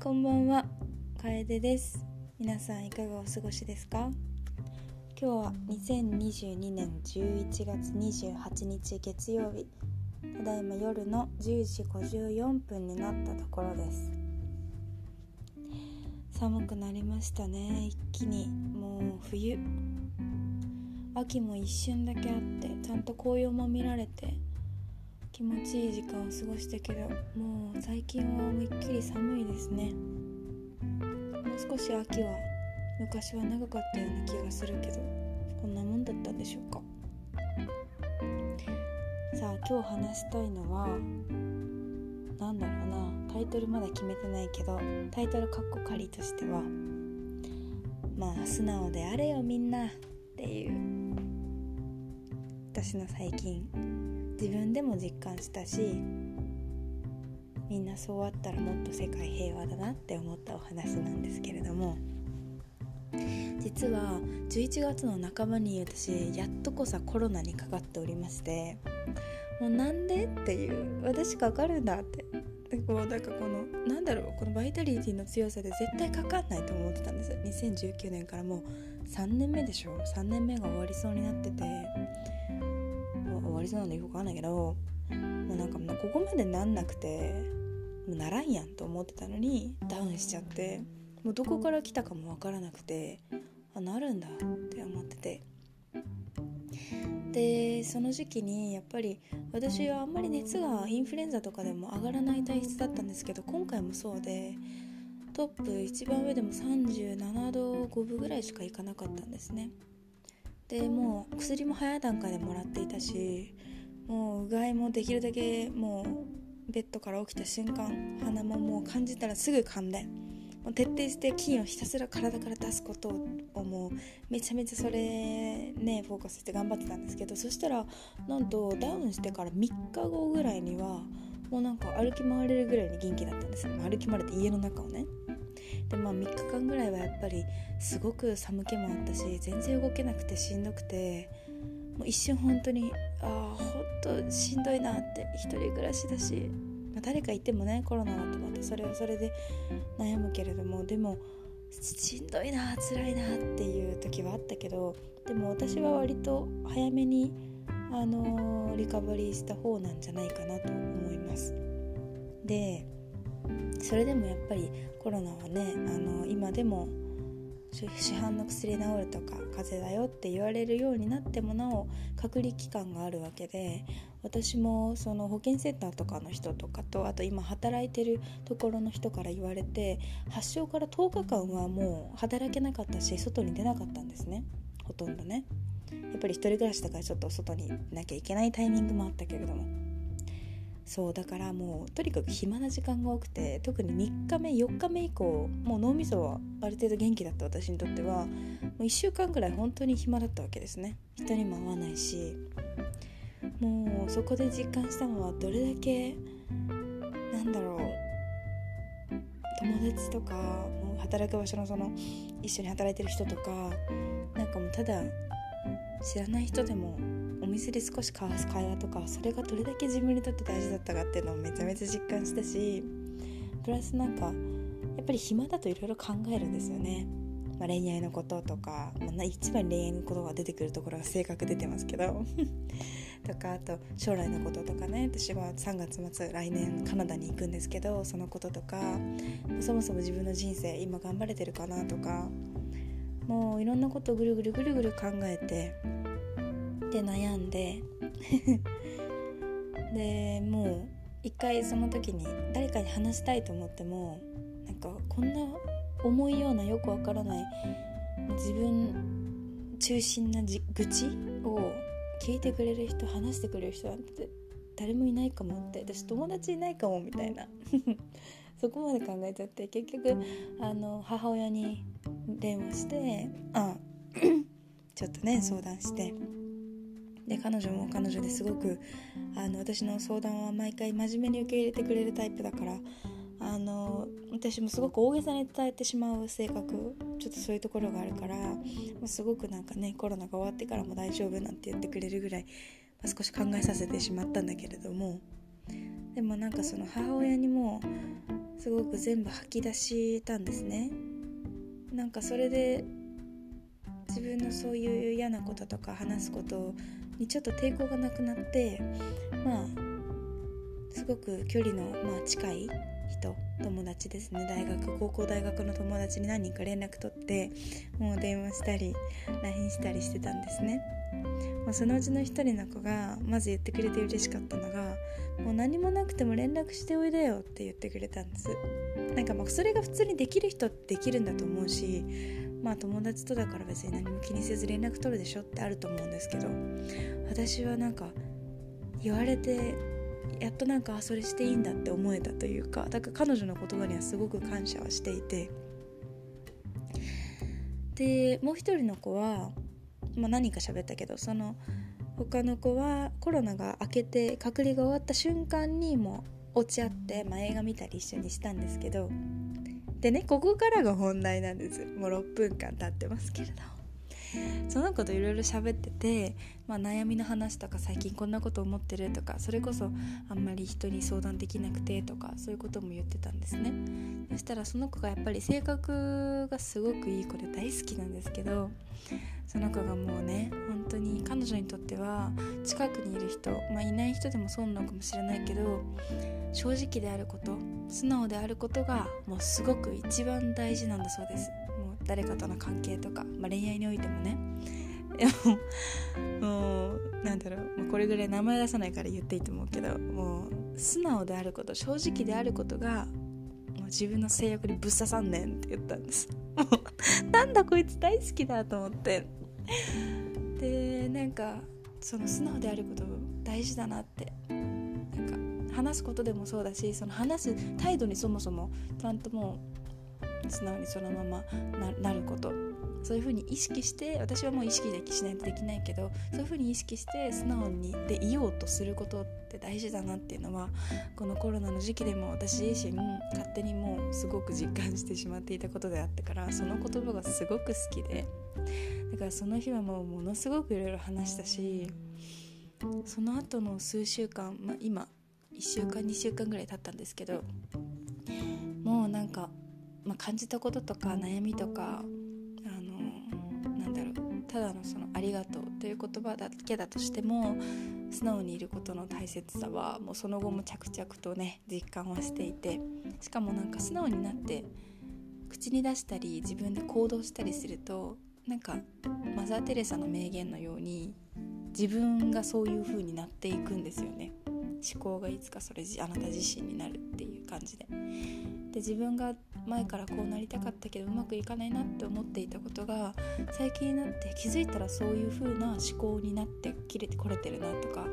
こんばんは、楓です。皆さんいかがお過ごしですか？今日は2022年11月28日月曜日ただいま夜の10時54分になったところです。寒くなりましたね。一気に。もう冬。秋も一瞬だけあってちゃんと紅葉も見られて気持ちいい時間を過ごしたけどもう最近は思いっきり寒いですね。もう少し秋は昔は長かったような気がするけどこんなもんだったんでしょうか。さあ今日話したいのはなんだろうな。タイトルまだ決めてないけどタイトルカッコ仮としてはまあ素直であれよみんなっていう私の最近自分でも実感したしみんなそうあったらもっと世界平和だなって思ったお話なんですけれども実は11月の半ばに私やっとこさコロナにかかっておりましてもうなんでっていう私かかるんだって。こうなんかこのなんだろうこのバイタリティの強さで絶対かかんないと思ってたんです。2019年からもう3年目でしょ。3年目が終わりそうになっててなんでよくわかんないけどもうなんかもうここまでなんなくてもうならんやんと思ってたのにダウンしちゃってもうどこから来たかもわからなくてあなるんだって思ってて。でその時期にやっぱり私はあんまり熱がインフルエンザとかでも上がらない体質だったんですけど今回もそうでトップ一番上でも37度5分ぐらいしかいかなかったんですね。でもう薬も早い段階でもらっていたしもううがいもできるだけもうベッドから起きた瞬間鼻ももう感じたらすぐ噛んでもう徹底して菌をひたすら体から出すことをもうめちゃめちゃそれねフォーカスして頑張ってたんですけどそしたらなんとダウンしてから3日後ぐらいにはもうなんか歩き回れるぐらいに元気だったんですよ、歩き回れて家の中をね。でまあ3日間ぐらいはやっぱりすごく寒気もあったし全然動けなくてしんどくてもう一瞬本当にああほんとしんどいなって一人暮らしだし、まあ、誰かいてもねコロナだと思ってそれはそれで悩むけれどもでもしんどいな辛いなっていう時はあったけどでも私は割と早めにあのーリカバリーした方なんじゃないかなと思います。でそれでもやっぱりコロナはねあの今でも市販の薬治るとか風邪だよって言われるようになってもなお隔離期間があるわけで私もその保健センターとかの人とかとあと今働いてるところの人から言われて発症から10日間はもう働けなかったし外に出なかったんですね。ほとんどね。やっぱり一人暮らしだからちょっと外にいなきゃいけないタイミングもあったけれども。そうだからもうとにかく暇な時間が多くて特に3日目4日目以降もう脳みそはある程度元気だった私にとってはもう1週間ぐらい本当に暇だったわけですね。人にも会わないし。もうそこで実感したのはどれだけなんだろう友達とかもう働く場所のその一緒に働いてる人とかなんかもうただ知らない人でもお店で少し交わす会話とかそれがどれだけ自分にとって大事だったかっていうのをめちゃめちゃ実感したしプラスなんかやっぱり暇だといろいろ考えるんですよね、まあ、恋愛のこととか、まあ、一番恋愛のことが出てくるところが性格出てますけど。とかあと将来のこととかね。私は3月末来年カナダに行くんですけどそのこととかそもそも自分の人生今頑張れてるかなとかもういろんなことぐるぐるぐるぐる考えてで悩んで でもう一回その時に誰かに話したいと思ってもなんかこんな重いようなよくわからない自分中心な愚痴を聞いてくれる人話してくれる人なんて誰もいないかもって。私友達いないかもみたいな。そこまで考えちゃって。結局あの母親に電話してあ ちょっとね相談して。で彼女も彼女ですごくあの私の相談は毎回真面目に受け入れてくれるタイプだからあの私もすごく大げさに伝えてしまう性格。ちょっとそういうところがあるから、まあ、すごくなんかねコロナが終わってからも大丈夫なんて言ってくれるぐらい、あ、少し考えさせてしまったんだけれども。でもなんかその母親にもすごく全部吐き出したんですね。なんかそれで自分のそういう嫌なこととか話すことにちょっと抵抗がなくなってまあすごく距離の、まあ、近い人友達ですね。大学高校大学の友達に何人か連絡取ってもう電話したり LINE したりしてたんですね、まあ、そのうちの一人の子がまず言ってくれて嬉しかったのが「もう何もなくても連絡しておいでよ」って言ってくれたんです。なんかまあそれが普通にできる人ってできるんだと思うしまあ友達とだから別に何も気にせず連絡取るでしょってあると思うんですけど私はなんか言われてやっとなんかそれしていいんだって思えたというかだから彼女の言葉にはすごく感謝はしていて。でもう一人の子は、まあ、何か喋ったけどその他の子はコロナが明けて隔離が終わった瞬間にもう落ち合って、まあ、映画見たり一緒にしたんですけど。でねここからが本題なんです。もう6分間経ってますけれどその子といろいろ喋ってて、まあ、悩みの話とか最近こんなこと思ってるとかそれこそあんまり人に相談できなくてとかそういうことも言ってたんですね。そしたらその子がやっぱり性格がすごくいい子で大好きなんですけどその子がもうね本当に彼女にとっては近くにいる人、まあ、いない人でもそうなのかもしれないけど正直であること素直であることがもうすごく一番大事なんだそうです。誰かとの関係とか、まあ、恋愛においてもね。もうなんだろう、ま、これぐらい名前出さないから言っていいと思うけどもう素直であること正直であることがもう自分の性欲にぶっ刺さんねんって言ったんです。なんだこいつ大好きだと思って。でなんかその素直であること大事だなって。なんか話すことでもそうだしその話す態度にそもそもちゃんともう素直にそのままなること。そういうふうに意識して私はもう意識できしないとできないけどそういうふうに意識して素直にでいようとすることって大事だなっていうのはこのコロナの時期でも私自身勝手にもうすごく実感してしまっていたことであってからその言葉がすごく好きでだからその日はもうものすごくいろいろ話したしその後の数週間、まあ、今1週間2週間ぐらい経ったんですけどもうなんかまあ、感じたこととか悩みとかあのなんだろうただのその「ありがとう」という言葉だけだとしても素直にいることの大切さはもうその後も着々とね実感はしていてしかもなんか素直になって口に出したり自分で行動したりするとなんかマザー・テレサの名言のように自分がそういう風になっていくんですよね。思考がいつかそれあなた自身になるっていう感じで。自分が前からこうなりたかったけどうまくいかないなって思っていたことが最近になって気づいたらそういう風な思考になって切れてこれてるなとか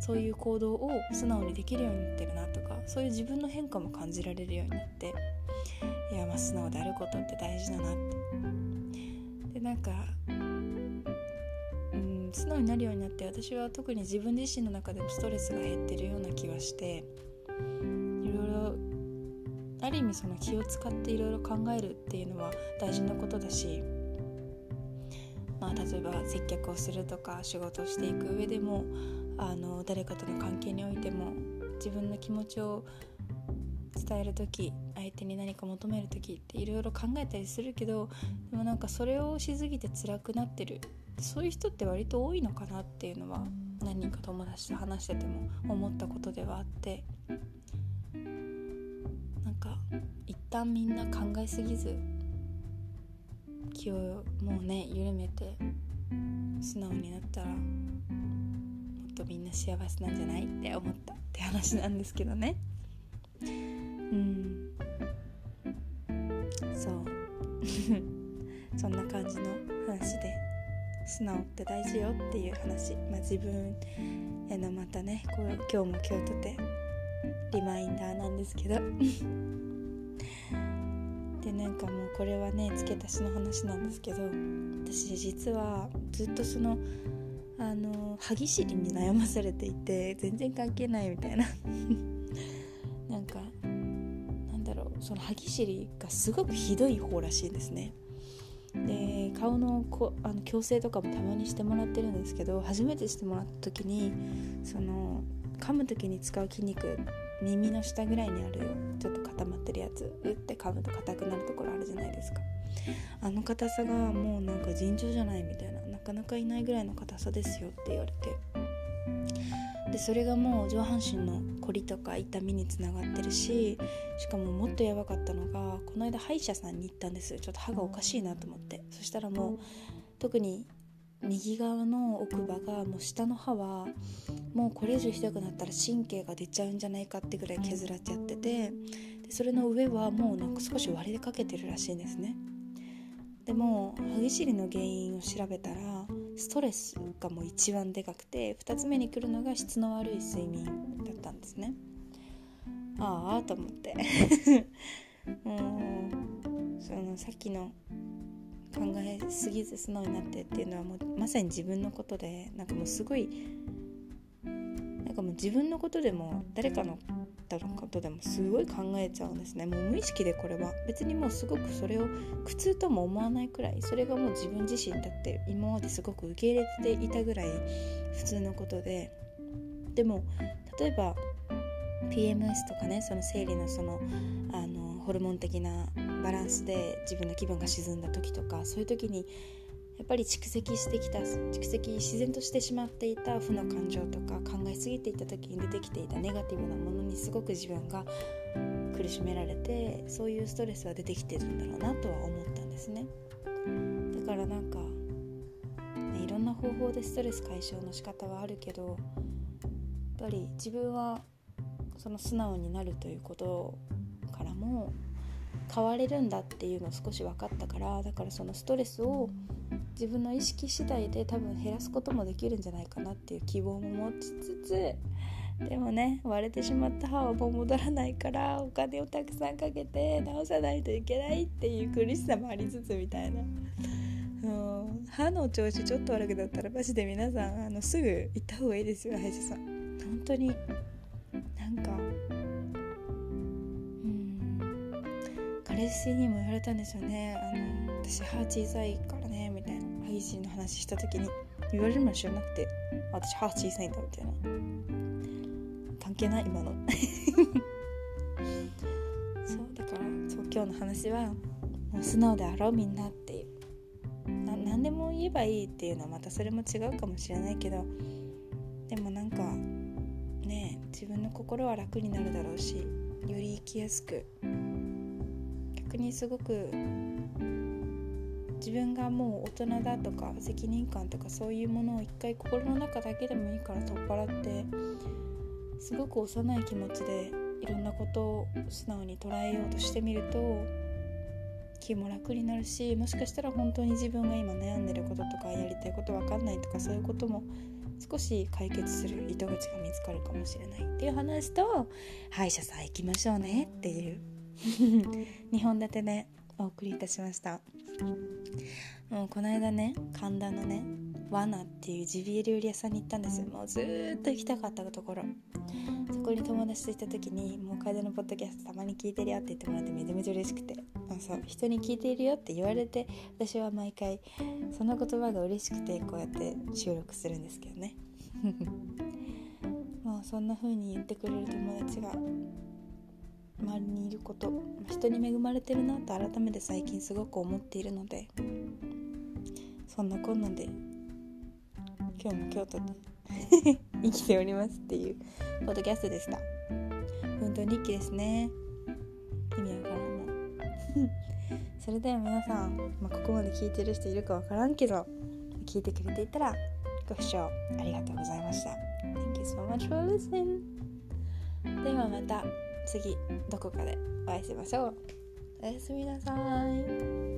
そういう行動を素直にできるようになってるなとかそういう自分の変化も感じられるようになっていやまあ素直であることって大事だなって。でなんかうん素直になるようになって私は特に自分自身の中でもストレスが減ってるような気はしてある意味その気を使っていろいろ考えるっていうのは大事なことだし、まあ、例えば接客をするとか仕事をしていく上でもあの誰かとの関係においても自分の気持ちを伝える時相手に何か求める時っていろいろ考えたりするけどでもなんかそれをしすぎて辛くなってる。そういう人って割と多いのかなっていうのは何人か友達と話してても思ったことではあって。か一旦みんな考えすぎず気をもうね緩めて素直になったらもっとみんな幸せなんじゃないって思ったって話なんですけどね。うん。そう。そんな感じの話で素直って大事よっていう話、まあ、自分へのまたねこう今日も今日とてリマインダーなんですけど。でなんかもうこれはね付け足しの話なんですけど私実はずっとそのあの歯ぎしりに悩まされていて全然関係ないみたいな。なんかなんだろうその歯ぎしりがすごくひどい方らしいんですね。で顔のこあの矯正とかもたまにしてもらってるんですけど初めてしてもらった時にその噛む時に使う筋肉耳の下ぐらいにあるよ。ちょっと固まってるやつ。打って噛むと硬くなるところあるじゃないですか。あの硬さがもうなんか尋常じゃないみたいな。なかなかいないぐらいの硬さですよって言われて。でそれがもう上半身のこりとか痛みにつながってるししかももっとやばかったのがこの間歯医者さんに行ったんですちょっと歯がおかしいなと思って。そしたらもう特に右側の奥歯がもう下の歯はもうこれ以上ひどくなったら神経が出ちゃうんじゃないかってぐらい削られちゃっててでそれの上はもうなんか少し割れかけてるらしいんですね。でも歯ぎしりの原因を調べたらストレスがもう一番でかくて2つ目に来るのが質の悪い睡眠だったんですね。ああと思って。もうそのさっきの考えすぎず素直になってっていうのはもうまさに自分のことでなんかもうすごいなんかもう自分のことでも誰かのことでもすごい考えちゃうんですね。もう無意識でこれは別にもうすごくそれを苦痛とも思わないくらいそれがもう自分自身だって今まですごく受け入れていたぐらい普通のことで。でも例えば PMS とかねその生理のそのあのホルモン的なバランスで自分の気分が沈んだ時とかそういう時にやっぱり蓄積してきた蓄積自然としてしまっていた負の感情とか考えすぎていた時に出てきていたネガティブなものにすごく自分が苦しめられてそういうストレスは出てきてるんだろうなとは思ったんですね。だからなんか、ね、いろんな方法でストレス解消の仕方はあるけどやっぱり自分はその素直になるということからも変われるんだっていうのを少し分かったからだからそのストレスを自分の意識次第で多分減らすこともできるんじゃないかなっていう希望も持ちつつでもね割れてしまった歯はもう戻らないからお金をたくさんかけて直さないといけないっていう苦しさもありつつみたいな。歯の調子ちょっと悪くなったらマジで皆さんあのすぐ行った方がいいですよ歯医者さん本当になんか彼氏にも言われたんですよね。あの私歯小さいからねみたいな歯ぎしりの話した時に言われるの知らなくて私歯小さいんだみたいな。関係ない今の。そうだからそう今日の話はもう素直であろうみんなっていう。何でも言えばいいっていうのはまたそれも違うかもしれないけどでもなんかね自分の心は楽になるだろうしより生きやすく逆にすごく自分がもう大人だとか責任感とかそういうものを一回心の中だけでもいいから取っ払ってすごく幼い気持ちでいろんなことを素直に捉えようとしてみると気も楽になるしもしかしたら本当に自分が今悩んでることとかやりたいこと分かんないとかそういうことも少し解決する糸口が見つかるかもしれないっていう話と歯医者さん行きましょうねっていう2本立てでお送りいたしました。もうこの間ね神田のねワナっていうジビエ料理屋さんに行ったんです。よもうずっと行きたかったところ。そこに友達と行った時に「もう楓のポッドキャストたまに聞いてるよ」って言ってもらってめちゃめちゃ嬉しくて。あそう。人に聞いているよって言われて私は毎回その言葉が嬉しくてこうやって収録するんですけどね。もうそんな風に言ってくれる友達が周りにいること。人に恵まれてるなと改めて最近すごく思っているのでそんなこんなで今日も京都で 生きておりますっていうポッドキャストでした。本当に日記ですね。意味わからんなそれでは皆さん、まあ、ここまで聞いてる人いるかわからんけど聞いてくれていたらご視聴ありがとうございました。Thank you so much for listening ではまた。次どこかでお会いしましょう。おやすみなさい。